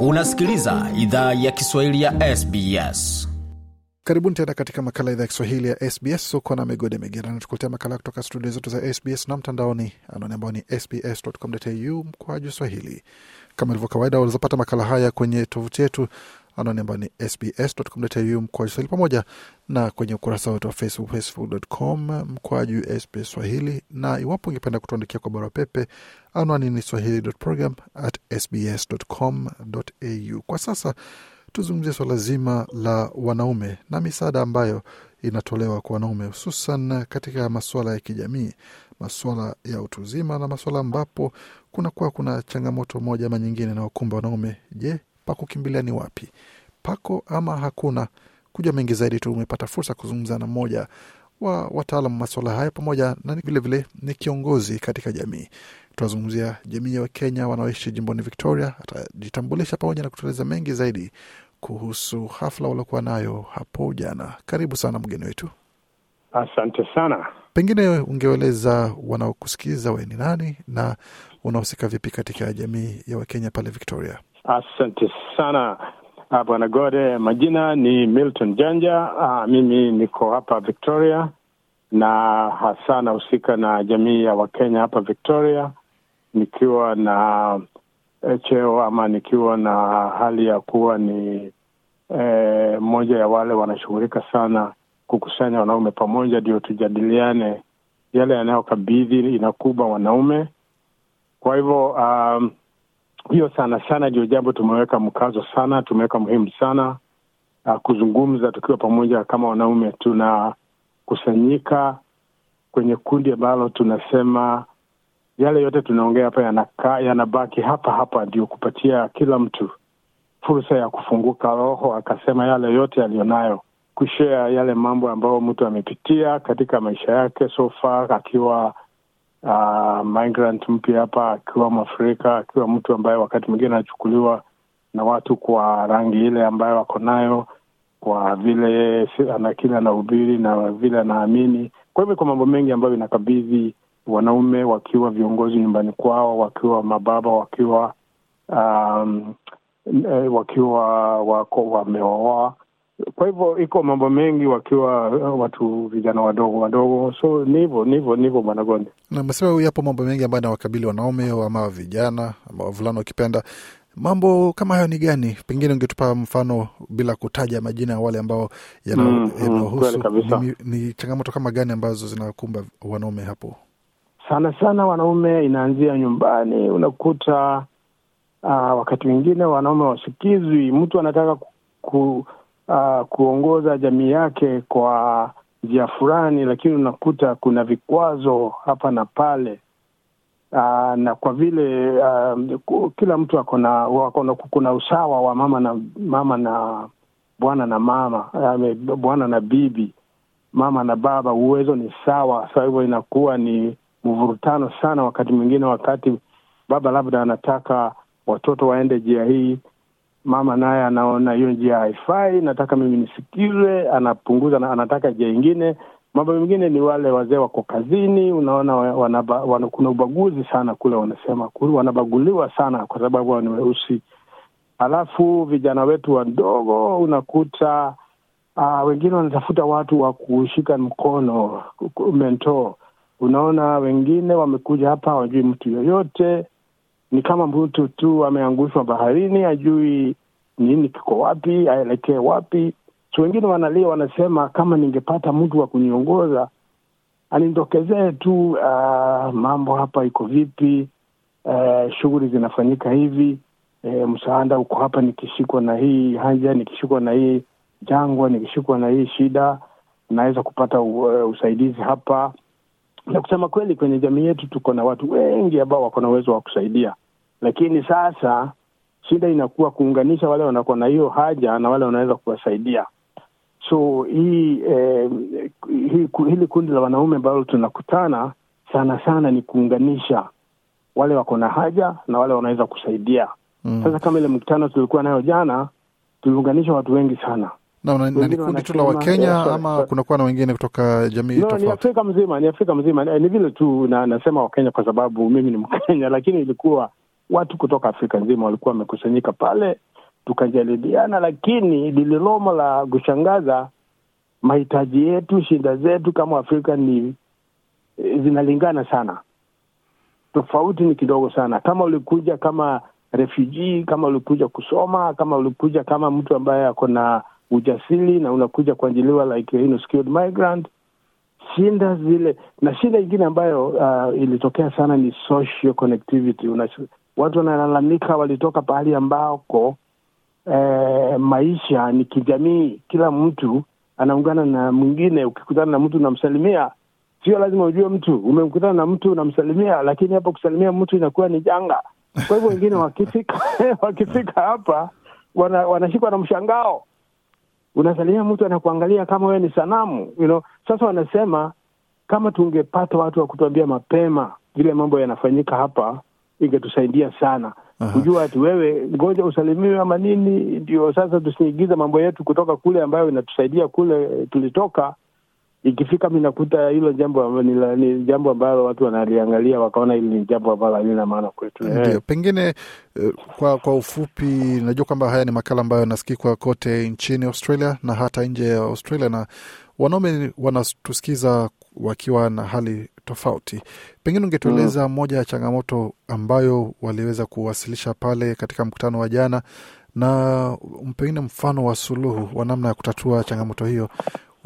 Unasikiliza idhaa ya Kiswahili ya SBS. Karibuni tena katika makala idhaa ya Kiswahili ya SBS. Uko na Migode Migerani tukuletea makala kutoka studio zetu za SBS na mtandaoni, anwani ambao ni sbs.com.au mkwaju swahili. Kama ilivyo kawaida, walizopata makala haya kwenye tovuti yetu anwani ambayo ni sbs.com.au mkoaju swahili, pamoja na kwenye ukurasa wetu wa Facebook, facebook.com mkoaju SBS Swahili, na iwapo ungependa kutuandikia kwa barua pepe, anwani ni swahili.program at sbs.com.au. Kwa sasa tuzungumzie swala zima la wanaume na misaada ambayo inatolewa kwa wanaume hususan katika masuala ya kijamii, masuala ya utu uzima na masuala ambapo kunakuwa kuna changamoto moja ama nyingine na wanaume. Je, pa kukimbilia ni wapi? Pako ama hakuna? Kuja mengi zaidi tu, umepata fursa kuzungumza na mmoja wa wataalam masuala haya pamoja na vilevile ni kiongozi katika jamii. Tunazungumzia jamii ya Wakenya wanaoishi jimboni Victoria. Atajitambulisha pamoja na kutueleza mengi zaidi kuhusu hafla waliokuwa nayo hapo jana. Karibu sana mgeni wetu. Asante sana. Pengine ungeeleza wanaokusikiliza we ni nani na unahusika vipi katika jamii ya Wakenya pale Victoria? Asante sana Bwana Gode. Majina ni Milton Janja. Aa, mimi niko hapa Victoria na hasa nahusika na jamii ya Wakenya hapa Victoria, nikiwa na cheo ama nikiwa na hali ya kuwa ni mmoja eh, ya wale wanashughulika sana kukusanya wanaume pamoja, ndio tujadiliane yale yanayokabidhi inakuba wanaume. Kwa hivyo um, hiyo sana sana ndio jambo tumeweka mkazo sana, tumeweka muhimu sana uh, kuzungumza tukiwa pamoja kama wanaume, tunakusanyika kwenye kundi ambalo tunasema yale yote tunaongea hapa yanaka yanabaki hapa hapa, ndio kupatia kila mtu fursa ya kufunguka roho, akasema yale yote aliyonayo, kushea yale mambo ambayo mtu amepitia katika maisha yake so far, akiwa uh, migrant mpya hapa, akiwa Mwafrika, akiwa mtu ambaye wakati mwingine anachukuliwa na watu kwa rangi ile ambayo wako nayo, kwa vile ana kile anahubiri na vile anaamini. Kwa hivyo, kwa mambo mengi ambayo inakabidhi wanaume wakiwa viongozi nyumbani kwao, wakiwa mababa, wakiwa um, wakiwa wako wameoa. Kwa hivyo iko mambo mengi wakiwa watu vijana wadogo wadogo, so ni hivyo ni hivyo ni hivyo, Mwanagonde. Na umesema yapo mambo mengi ambayo anawakabili wanaume ama vijana ama wavulana wakipenda Mambo kama hayo ni gani? Pengine ungetupa mfano bila kutaja majina ya wale ambao yanahusu. Mm, mm, ni, ni changamoto kama gani ambazo zinakumba wanaume hapo? Sana sana wanaume inaanzia nyumbani. Unakuta uh, wakati mwingine wanaume wasikizwi. Mtu anataka ku, uh, kuongoza jamii yake kwa njia fulani, lakini unakuta kuna vikwazo hapa na pale. Uh, na kwa vile uh, kila mtu akona kuna usawa wa mama na mama na bwana na mama uh, bwana na bibi, mama na baba, uwezo ni sawa. Sasa hivyo inakuwa ni mvurutano sana wakati mwingine, wakati baba labda anataka watoto waende njia hii, mama naye anaona hiyo njia haifai, nataka mimi nisikizwe, anapunguza na anataka njia ingine. Mambo mengine ni wale wazee wako kazini, unaona wanaba, wana, kuna ubaguzi sana kule, wanasema wanabaguliwa sana kwa sababu wao ni weusi. Alafu vijana wetu wadogo unakuta uh, wengine wanatafuta watu wa kushika mkono mentor Unaona, wengine wamekuja hapa hawajui mtu yoyote, ni kama mtu tu ameangushwa baharini, ajui nini kiko wapi, aelekee wapi. So wengine wanalia, wanasema kama ningepata mtu wa kuniongoza anindokezee tu, uh, mambo hapa iko vipi, uh, shughuli zinafanyika hivi, uh, msaada uko hapa, nikishikwa na hii haja, nikishikwa na hii jangwa, nikishikwa na hii shida, naweza kupata uh, usaidizi hapa na kusema kweli, kwenye jamii yetu tuko na watu wengi ambao wako na uwezo wa kusaidia, lakini sasa shida inakuwa kuunganisha wale wanakuwa na hiyo haja na wale wanaweza kuwasaidia. So hii eh, hii hili kundi la wanaume ambalo tunakutana sana sana ni kuunganisha wale wako na haja na wale wanaweza kusaidia. Mm. Sasa kama ile mkutano tulikuwa nayo jana, tuliunganisha watu wengi sana na, na, na ni kundi tu la Wakenya ama kunakuwa na wengine kutoka jamii no, tofauti? Ni Afrika mzima, ni Afrika mzima. Ni vile tu na, nasema Wakenya kwa sababu mimi ni Mkenya, lakini ilikuwa watu kutoka Afrika nzima walikuwa wamekusanyika pale tukajadiliana, lakini lililomo la kushangaza, mahitaji yetu, shida zetu kama Afrika ni zinalingana sana, tofauti ni kidogo sana. Kama ulikuja kama refugee, kama ulikuja kusoma, kama ulikuja kama mtu ambaye ako na ujasiri na unakuja kuajiliwa like you know, skilled migrant, shinda zile na shinda ingine ambayo uh, ilitokea sana ni social connectivity. Una, watu wanalalamika walitoka pahali ambako eh, maisha ni kijamii, kila mtu anaungana na mwingine. Ukikutana na mtu unamsalimia, sio lazima ujue mtu. Umekutana na mtu unamsalimia, lakini hapo kusalimia mtu inakuwa ni janga. Kwa hivyo wengine wakifika wakifika hapa wana, na mshangao unasalimia mtu anakuangalia kama wewe ni sanamu you know. Sasa wanasema kama tungepata watu wa kutuambia mapema vile mambo yanafanyika hapa, ingetusaidia sana kujua ati wewe ngoja usalimiwe ama nini, ndio sasa tusiingize mambo yetu kutoka kule ambayo inatusaidia kule tulitoka. Ikifika mi nakuta hilo jambo ni, jambo ambalo watu wanaliangalia wakaona hili ni jambo ambalo halina maana kwetu. Ndio, pengine kwa kwa ufupi, najua kwamba haya ni makala ambayo yanasikikwa kote nchini Australia na hata nje ya Australia, na wanaume wanatusikiza wakiwa na hali tofauti. Pengine ungetueleza mm, moja ya changamoto ambayo waliweza kuwasilisha pale katika mkutano wa jana, na pengine mfano wa suluhu wa namna ya kutatua changamoto hiyo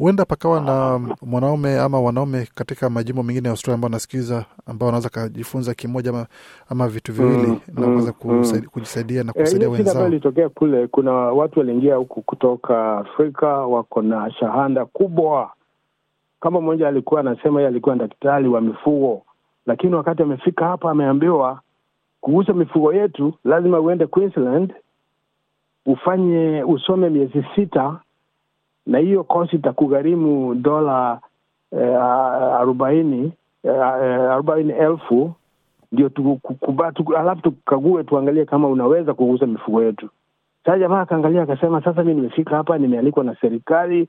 huenda pakawa na mwanaume ama wanaume katika majimbo mengine ya Australia ambao anasikiza ambao wanaweza kajifunza kimoja ama, ama vitu viwili mm, na kuweza mm, kujisaidia na kusaidia e, wenzao. ilitokea kule, kuna watu waliingia huku kutoka Afrika wako na shahada kubwa. Kama mmoja alikuwa anasema yeye alikuwa daktari wa mifugo, lakini wakati amefika hapa ameambiwa kuhusu mifugo yetu lazima uende Queensland ufanye usome miezi sita na hiyo kosi itakugharimu dola eh, arobaini eh, arobaini elfu ndio alafu tukague tuangalie kama unaweza kuuza mifugo yetu. Sasa jamaa akaangalia akasema, sasa mi nimefika hapa, nimealikwa na serikali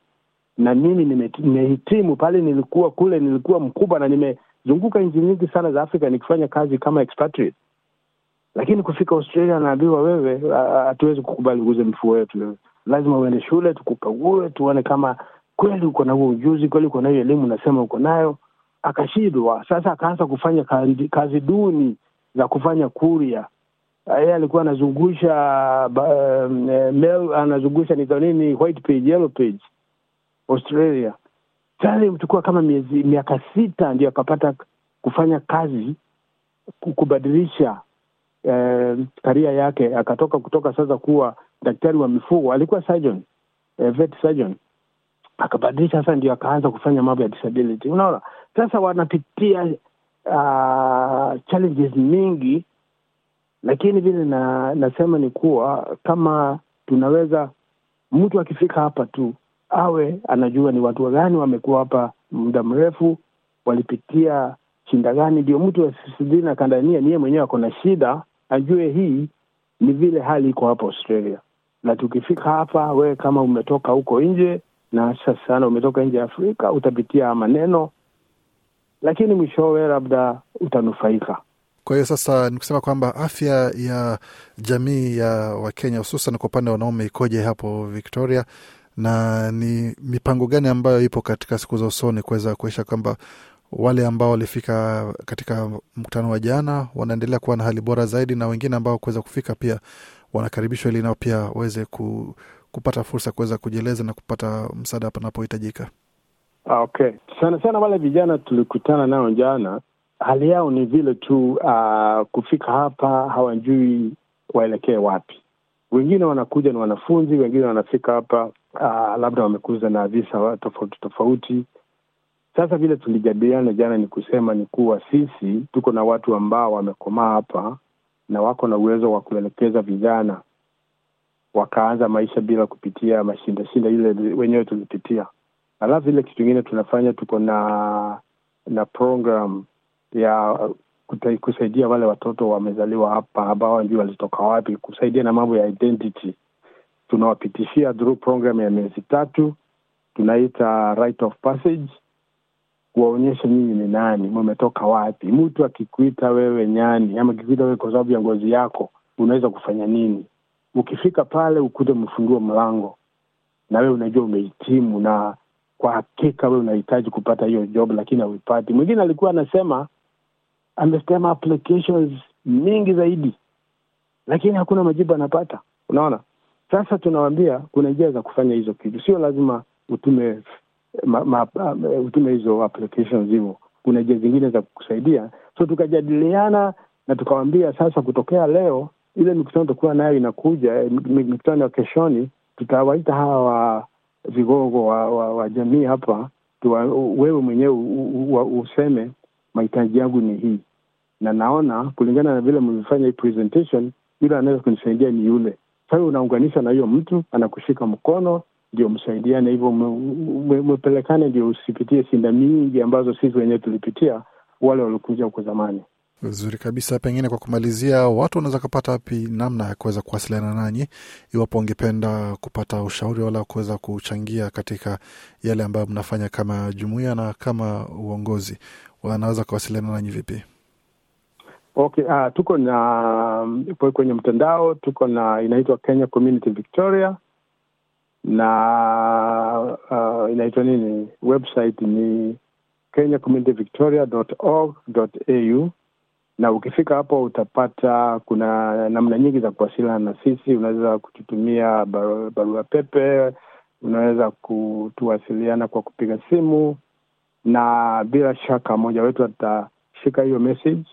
na mimi nimehitimu pale. Nilikuwa kule, nilikuwa mkubwa na nimezunguka nchi nyingi sana za Afrika nikifanya kazi kama expatriate, lakini kufika Australia naambiwa, wewe hatuwezi kukubali uuze mifugo yetu lazima uende shule tukukague, tuone kama kweli uko na huo ujuzi, kweli uko na hiyo elimu nasema uko nayo. Akashindwa. Sasa akaanza kufanya kazi, kazi duni za kufanya kuria. Yeye alikuwa anazungusha um, mail, anazungusha ni nini, white page, yellow page Australia. Sasa imechukua kama miezi miaka sita ndio akapata kufanya kazi kubadilisha eh, karia yake, akatoka kutoka sasa kuwa daktari wa mifugo alikuwa surgeon, eh, vet surgeon akabadilisha sasa, ndio akaanza kufanya mambo ya disability. Unaona, sasa wanapitia uh, challenges mingi, lakini vile na, nasema ni kuwa kama tunaweza mtu akifika hapa tu awe anajua ni watu gani wamekuwa hapa muda mrefu, walipitia shinda gani, ndio mtu asisubiri na kandania niye mwenyewe ako na shida, ajue hii ni vile hali iko hapa Australia na tukifika hapa, wewe kama umetoka huko nje na hasa sana umetoka nje ya Afrika, utapitia maneno, lakini mwishowe labda utanufaika. Kwa hiyo sasa ni kusema kwamba afya ya jamii ya Wakenya hususan kwa upande wa wanaume ikoje hapo Victoria, na ni mipango gani ambayo ipo katika siku za usoni kuweza kuisha kwamba wale ambao walifika katika mkutano wa jana wanaendelea kuwa na hali bora zaidi, na wengine ambao kuweza kufika pia wanakaribishwa ili nao pia waweze ku, kupata fursa kuweza kujieleza na kupata msaada panapohitajika. Okay, sana sana wale vijana tulikutana nao jana, hali yao ni vile tu uh, kufika hapa hawajui waelekee wapi. Wengine wanakuja ni wanafunzi, wengine wanafika hapa uh, labda wamekuza na visa tofauti tofauti. Sasa vile tulijadiliana jana ni kusema ni kuwa sisi tuko na watu ambao wamekomaa hapa na wako na uwezo wa kuelekeza vijana wakaanza maisha bila kupitia mashindashinda ile wenyewe tulipitia. Alafu ile kitu ingine tunafanya, tuko na na program ya kusaidia wale watoto wamezaliwa hapa ambao hawajui walitoka wapi, kusaidia na mambo ya identity. Tunawapitishia through program ya miezi tatu, tunaita right of passage, kuwaonyesha nyinyi ni nani, mmetoka wapi. Mtu akikuita wewe nyani ama akikuita wewe kwa sababu ya ngozi yako, unaweza kufanya nini? ukifika pale ukute mfungua mlango na wewe unajua umehitimu na kwa hakika wewe unahitaji kupata hiyo job lakini hauipati mwingine alikuwa anasema amesema applications mingi zaidi lakini hakuna majibu anapata unaona sasa tunawambia kuna njia za kufanya hizo kitu sio lazima utume utume hizo applications hivo, kuna njia zingine za kukusaidia. So tukajadiliana na tukawambia sasa kutokea leo ile mikutano tutakuwa nayo inakuja mikutano ya keshoni tutawaita hawa wa vigogo wa, wa, wa jamii hapa tuwa, wewe mwenyewe useme mahitaji yangu ni hii. Na naona kulingana na vile mlivyofanya hii presentation yule anaweza kunisaidia ni yule. Sasa unaunganisha na hiyo mtu anakushika mkono ndio msaidiane hivyo mwepelekane ndio usipitie sinda mingi ambazo sisi wenyewe tulipitia wale walikuja huko zamani. Vizuri kabisa. Pengine kwa kumalizia watu wanaweza kupata wapi namna ya kuweza kuwasiliana nanyi iwapo wangependa kupata ushauri wala kuweza kuchangia katika yale ambayo mnafanya kama jumuia na kama uongozi. Wanaweza kuwasiliana nanyi vipi? Okay uh, tuko na kwenye mtandao tuko na inaitwa kenya community victoria na uh, inaitwa nini? Website ni kenya community victoria org au na ukifika hapo utapata kuna namna nyingi za kuwasiliana na sisi. Unaweza kututumia barua, barua pepe unaweza kutuwasiliana kwa kupiga simu na bila shaka mmoja wetu atashika hiyo message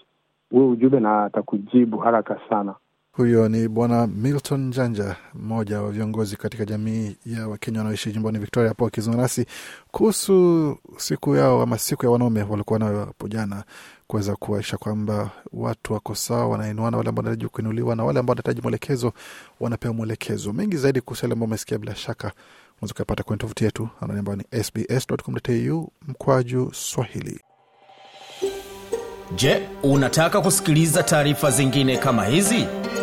huo ujumbe na atakujibu haraka sana huyo ni bwana milton janja mmoja wa viongozi katika jamii ya wakenya wanaoishi jimboni victoria hapo akizungumza nasi kuhusu siku yao ama siku ya wanaume walikuwa nayo hapo jana kuweza kuwaisha kwamba watu wako sawa wanainuana wale ambao wanahitaji kuinuliwa na wale ambao wanahitaji mwelekezo wanapewa mwelekezo mengi zaidi kuhusu yale ambao umesikia bila shaka unaweza ukapata kwenye tovuti yetu ambayo ni sbs.com.au mkwaju swahili Je, unataka kusikiliza taarifa zingine kama hizi?